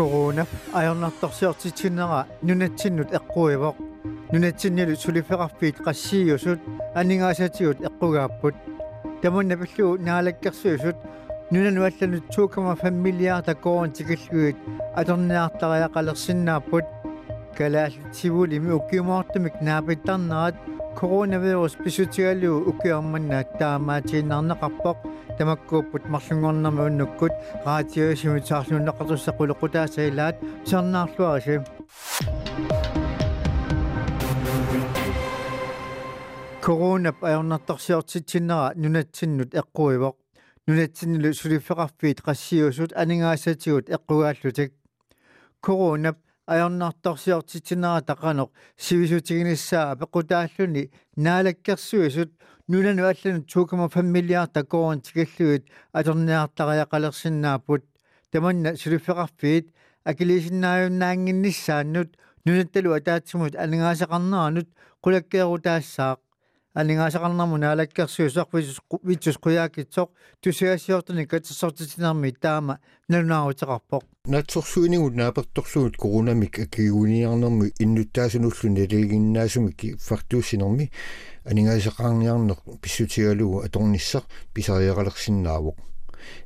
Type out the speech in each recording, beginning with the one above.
corona ajornartorsiortitsinera nunatsinut eqquivaq nunatsinnilu suliferarpiit qassiiusut aningaasatigut eqqugaapput tamunna pillu naalakkersuusut nunanuallanut 2,5 milliarda koon tikilluit atorniartariaqalersinnaaput kalaallitsivulimi ukkiumoortumik naapittarnerat coronavirus pisutigallu ukkiarmannaat taamaatiinnaarneqarpoq тамаккууппут марлунгорнэрми уннуккут. Раатиосимитсаарлуннеқартуссақулеқутаасаилаат сарнаарлуариси коронап аернартарсиортитсиннера нунатсиннут эққуивоқ. Нунатсиннилу сулиффеқарфиит qassiusut анингаасатигут эққугааллутик. Коронап аернартарсиортитсиннера тақаноқ сивисутигиниссаа пеқутааллуни наалаккерсуисут нунану аллану 2,5 миллиарда коон тикаллуит аторниартариақалерсиннаапут таманна сулиффеқарфиит акилисиннааюннаангинниссааннут нунатталу атаатсимут анингаасақарнеранут қулаккеерутаассаақ анингаасақарнарму наалаккерсуусақ витсус қуяакитсоқ тусиассиортани катсортитинарми таама налунаарутеқарпоқ натсорсуинигут наапертторсугут коронамик акигуниарнэрми иннуттаасунуллу налигиннаасумики фартуусинерми анингаасақарниарнеқ писсутигалугу аторниссақ писариақалерсиннаавоқ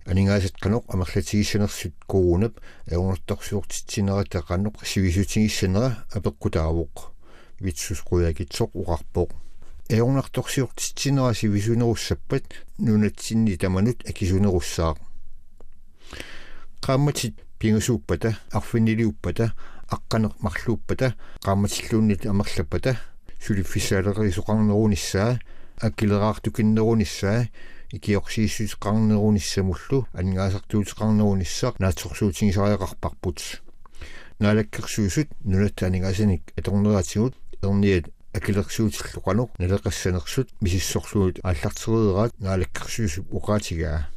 анингаасат каноқ амерлатигиссанерсут корунап аунертарсуортитсинерата каноқ сивисутигиссанера апеққутаавоқ витсус қуякитсоқ уқарпоқ аунерторсиортитсинера сивисунеруссаппат нунатсинни таманут акисунеруссаақ qaammatit pingasuuppata arfiniliuppata aqqaneq marluuppata qaammatillууннит амерлаппата сулиффисаалерисоқарнерунissaа аккилераартукиннерунissaа икиорсииссутеқарнерунissamуллу анингаасартуутеқарнерунissaақ наатсорсуутингисариақарпарпут наалаккерсуусут нунатта анингаасаник аторнераатигут ерниат акилерсуутиллуқанеқ налеқассанерсут мисиссорсуут ааллартерераат наалаккерсуусуп уқаатигаа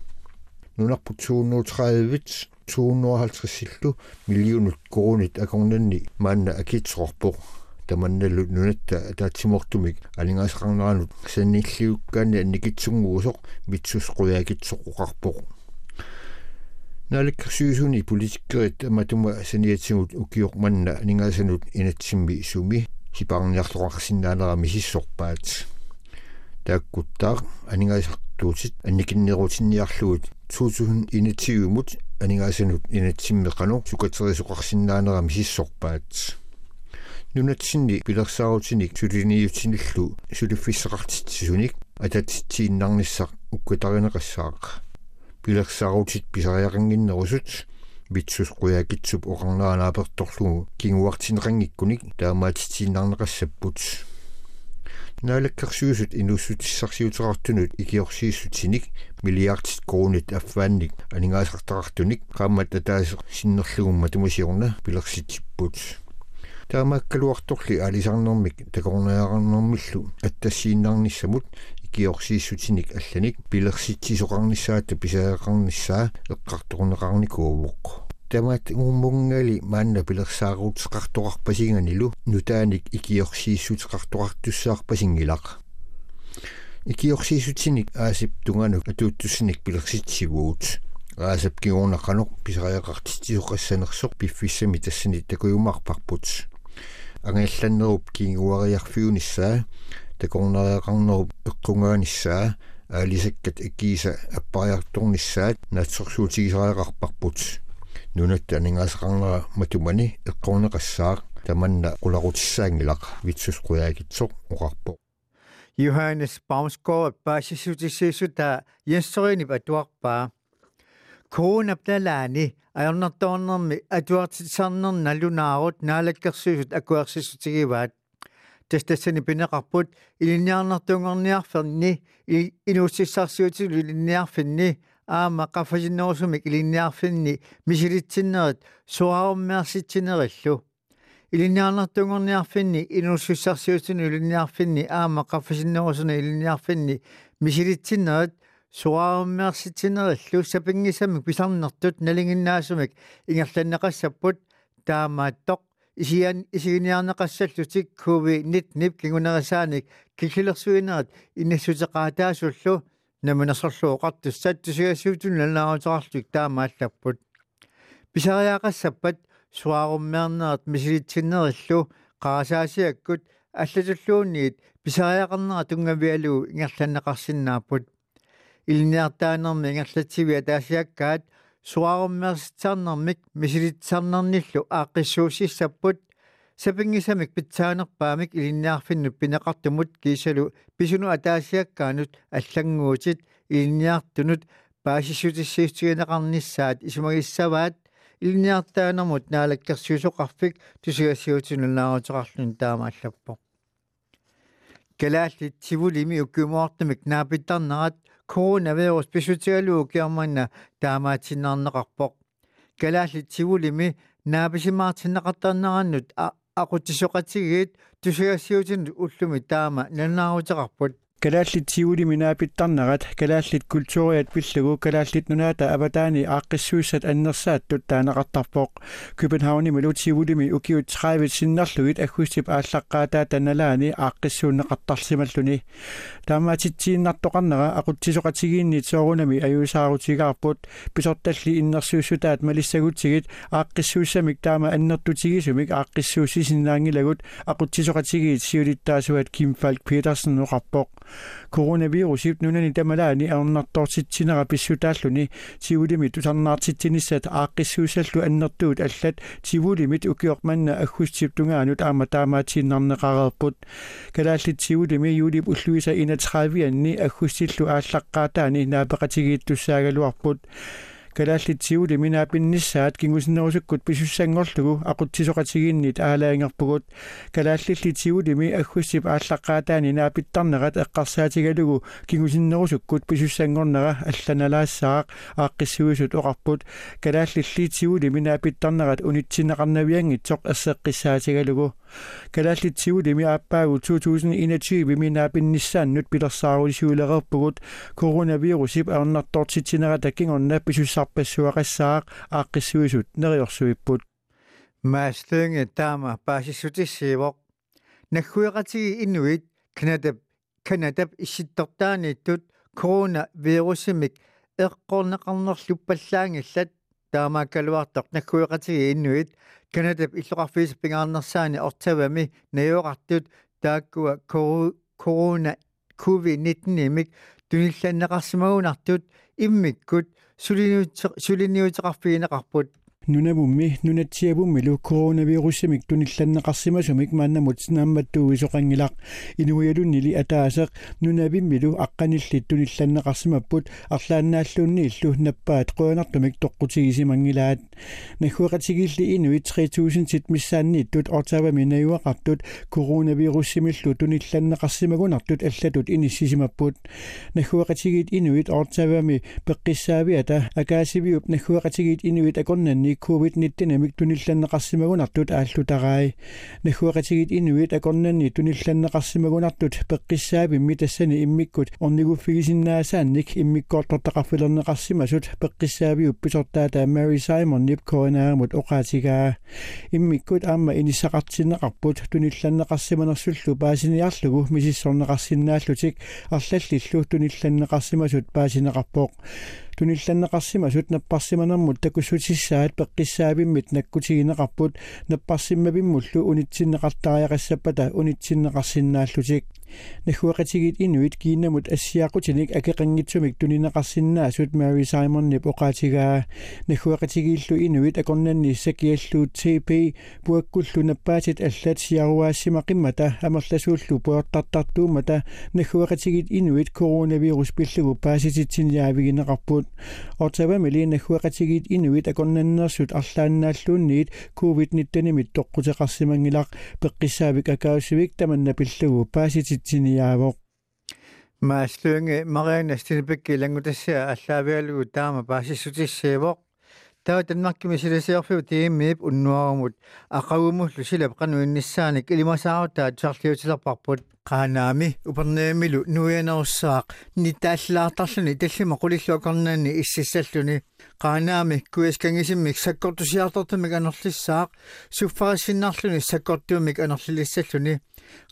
нунарпут 230 250 миллионут коронит акорнанни маанна акитсоорпоқ таманналу нунатта таатсимортумик алингаасақарнеранут санниллиуккаани анникитсунгуусоқ митсус қуяакитсоқ уқарпоқ наликкерсуусуни политиккерит аматума саниатсигут укиоқ манна нингаасанут инатсимми суми сипаарниарлоқарсиннаанера мисиссорпаат. Тааккуттаа анингаасартуутит анникиннерутинниарлугут 2021-мут анингаасанут инатсиммеқану сукатерисоқарсиннаанера мисиссорпаат. Нунатсинни пилерсаарутиник сулиниутиниллу сулиффиссеқартитсуник ататсииннарниссақ уккутаринеқассаақ пилерсаарутит писариақангиннерусут витсус қуякитсуп оқарнаанааперторлугу кингуартинеқангиккуник таамаатитсииннарнеқассаппут наалаккерсуусут инуссутиссарсиутерартунут икиорсииссутиник миллиардит кроонит аффаанник анингаасартарартуник qaammat атаас синнерлугумма тумасиорна пилерситсиппут таамааккалуарторли алисарнэрмик такорнеарнэрмиллу аттассииннарниссамут икиорсииссутиник алланик пилерситсисоқарниссаата писаақарниссаа эққарторнеқарникуувоқ тамаат ууммунгали маанна пилерсааруутеқартоқарпасинганилу нутааник икиорсииссутеқартоқартуссаарпасингилақ икиорсииссутиник аасип тунганук атууттуссиник пилерситсивуут аасап кигуунаққанеқ писариақартитсиоқассанерсоқ пиффиссами тассани такуйумаарпарпут ангаалланнеруп кигуариарфиуниссаа такорнериақарнеруп эққунгааниссаа аалисаккат иккииса аппариарторнissaат наатсорсуутигисариақарпарпут нунатта анингаасақарнера матумани эққорнеқассаақ таманна қуларутиссаангилақ витсус қуяагитсоқ оқарпо Johannes Baumsgaard baasisutissiisuta Jenssoriinip atuarpaa Koonaptalani ajornartoornermi atuartitsarnernallunaarut naalakkersuusut akuarsissutigivaat тастассани пинеқарпут илинниарнартунгорниарферни инууссиссарсиутилу илинниарфинни аама qaffasinnерусумик илинниарфинни мисилитсиннерит суааруммеарситсинериллу илинниарнартунгорниарфинни инууссиссарсиутилу илинниарфинни аама qaffasinnерусуна илинниарфинни мисилитсиннерит суааруммеарситсинериллу сапингисамик писарнертут налингиннаасумик ингерланнеқассаппут таамааттоқ исиан исигиниарнеқассаллутик кови 19 кингунерисааник кикилерсуинерат иннассутеқаатаасуллу наминерсорлууqartus саттусигассуутунналнаарутеқарлук таамааллаппут писариаақассаппат суаруммеарнерат мисилитсиннериллу qaasаасиаккут аллатуллуунниит писариақарнера тунгавиалуу ингерланнеқарсинааппут илниартаанерми ингерлатсивиа таасиаккаат суаруммеерситсаарнэрмик мисилитсаарнерниллу ааққиссуусиссаппут сапингисамик питсаанерпаамик илинниарфинну пинеқартумут кисалу писуну атаасиаккаанут аллангуутит илинниартунут паасиссутиссиутигинеқарниссаат исумагиссаваат илниартаанермут наалаккерсиусоқарфик тусигассиутинуллаарутеқарлун таамааллаппо калаалли тивулими уккумуартамик наапиттарнерат коронавирус писутигалуу киарманна таамаатиннаарнеқарпоқ калаалли тивулими нааписимаартиннеқартарнераннут aquttisoqatigit tusigassiutin ullumi taama nannaaruteqarput kalaallit siuli minaapittarnarat kalaallit kultuuriat pillugu kalaallit nunaata avataani aaqqissuussat annersaаттut taanaqartarpoq Københavni milut siulimi ukiut 30 sinnerlugit aggussip ааllaqqaataa tanalaani aaqqissuunneqartarsimalluni taamaatitsiinnartoqarnera aquttisoqatigiinni soorunami ajuusaarutigaarput pisortalli innersuussutaat malissagutsigit aaqqissuussamik taama annertutigisumik aaqqissuussisinnaangilagut aquttisoqatigiit siulittaasuat Kim Falk Petersen nuqarpoq коронавирусип нунани тамалаани аернартортитсинера писсутааллуни тивулими тусарнаартитсинissat ааққиссуусаллу аннертуут аллат тивулимит укиорманна аггустип тунгаанут аама таамаатсиннарнеқарерпут калааллит тивулими юлип уллуиса 31 аггустиллу ааллаққаатаани наапеқатигииттуссаагалуарпут калааллитсигули минаапиннissaat кингусиннерусуккут писуссангорлугу aqutsisoqatigiinnit аалаангерпугут калааллиллитсигулими аггуссип ааллаққаатаани наапиттарнерат эққарсаатигалугу кингусиннерусуккут писуссангорнера алланалаассаақ ааққиссуусут оқарпут калааллиллитсигули минаапиттарнерат унитсинеқарнавиангитсоқ ассеққиссаатигалугу Kalaallitsigu limi aappaagu 2021 minnaapin nissaannut pilersaarulisiuilererpugut coronavirusip aernartortitsineratakin ornaappisusarpassuaqassaaq aaqqissuisut neriorsuipput maastuungi taama paasissutissiivoq nagguiqatigi inuit kanadap kanadap issittortaaniittut coronavirusimik eqqorneqarnerlu pallaangillat таамааккалуартоқ наггуиқатиги инуит канадап иллоқарфиис пингаарнерсаани ортавами наёоқартут тааккуа корона covid-19 имик тунилланнеқарсимагунартут иммиккут сулиниутеқарфиинеқарпут нунавумми нунатсиавуммилу коронавируссимик тунилланнеқарсимасумик мааннамут синаамматтууисоқангилақ инуиалуннили атаасеқ нунавиммилу аққаниллит тунилланнеқарсимаппут арлааннааллуунни иллу наппаат қуанартумик тоққутигисимангилаат нахуақатигилли инуи 3000 миссааннииттут ортавами наюақартут коронавируссимиллу тунилланнеқарсимагунартут аллатут иниссисимаппут нахуақатигит инуит ортавами пеққиссаавиата акаасивиуп нахуақатигит инуит акорнанни covid-19 амик тунилланнеқарсимагунартут ааллутараи нахуақатигит инуит акорнанни тунилланнеқарсимагунартут пеққиссаавимми тассани иммиккут орнигуффигисиннаасаанник иммиккоортортақарфилернеқарсимасут пеққиссаавиуп писортаата Mary Simon нип коинаармут оқаатигаа иммиккут аама инисақартиннеқарпут тунилланнеқарсиманерсуллу паасиниарлугу мисиссорнеқарсиннааллутик арлаллиллу тунилланнеқарсимасут паасинеқарпоқ тунилланнеқарсимасут наппарсиманермут такуссутиссаат пеққиссаавиммит наккутигинеқарпут наппарсиммавиммуллу унитсиннеқартариақассаппата унитсиннеқарсинааллутик нахуақатигит инуит киннамут ассиақутиник акеқангитсумик тунинеқарсинаасут Mary Simon нип оқаатигаа нахуақатигииллу инуит акорнанни сакиаллуут TP пуаккуллу наппаатит аллат сиаруаассимақиммата амерласууллу пуортартартуумата нахуақатигит инуит коронавирус пиллугу паасититсиниаавигинеқарпут ортавамили нахуақатигит инуит акорнаннерсут арлааннааллуунниит covid-19 тоққутеқарсимангилақ пеққиссаавик акаусивик таманна пиллугу пааситит синиаавоқ мааллуинги марианастинипикки лангутассаа аллаавиалугу таама паасиссутиссеевоқ таа танмаркими силасиарфиу тииммиип уннуарумут ақагумуллу силап қануинниссааник илимасаарутаа чарлиутилерпарпут qaaнаами упернеэмилу нуянерусаақ нитааллаартарлуни таллима qulilluakornaani иссиссаллуни qaaнаами куискангисиммик саккортусиартортумик анерлиссаақ суффариссиннарлуни саккортуумик анерлилиссаллуни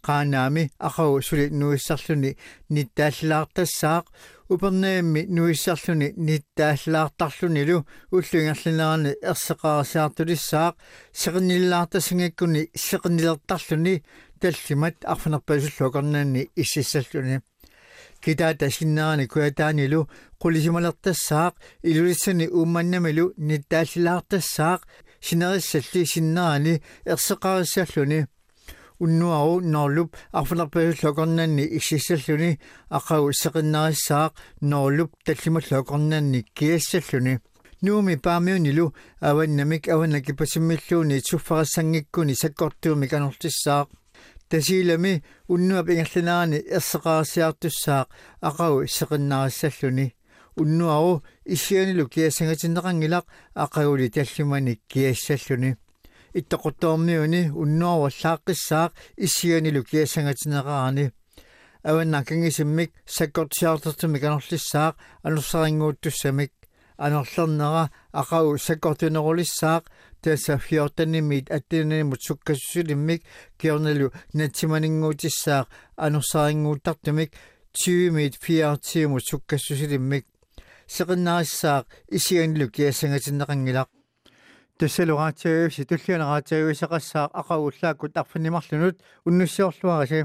qaanaami aqagu suli nuissarluni nittaallaartassaaq uperneemmi nuissarluni nittaallaartarlunilu уллунгерлинерани ерсеқарсиартулиссаақ сеқинниллаартасингаккуни сеқиннилертарлуни таллимат арфанерпасуллуакорнаанни иссиссаллуни. Китаата синнерани куятаанилу qulisimalertassaaq ilulissani uumannamilu nittaallilаартассаақ синериссалли синнерани ерсеқариссаллуни уннуару норлуп арфанерпасуллуакорнаанни иссиссаллуни ақагу сеқиннериссаақ норлуп таллималлуакорнаанни киассаллуни нууми паамиунилу аваннамик аванакипасиммиллууни суффарассангиккуни саккортуумик анортиссаақ тасилами уннуап ингерлинарани ерсеқарсиартуссаақ ақагу сеқиннариссаллуни уннуару иссианилу киассангатиннеқангилақ ақагули таллимани киассаллуни иттоқуттоорниуни уннуарваллааққиссаақ иссианилу киассангатинеқарани аваннакангисиммик саккортсиартертумик анерлиссаақ анерсарингууттуссамик анерлернера ақау саккортунерулиссаақ тааса фиортанимит аттинанимут суккассулиммик киорналу натсиманингуутиссаақ анерсарингууттартумик 20 мит 40 мут суккассусилиммик сеқиннаассаақ исианлу киассангатиннеқангилақ тассалугаатсаагиуси туллианагаатсаагиусеқассаақ ақагуллааккут арфанимарлунут уннуссиорлуараси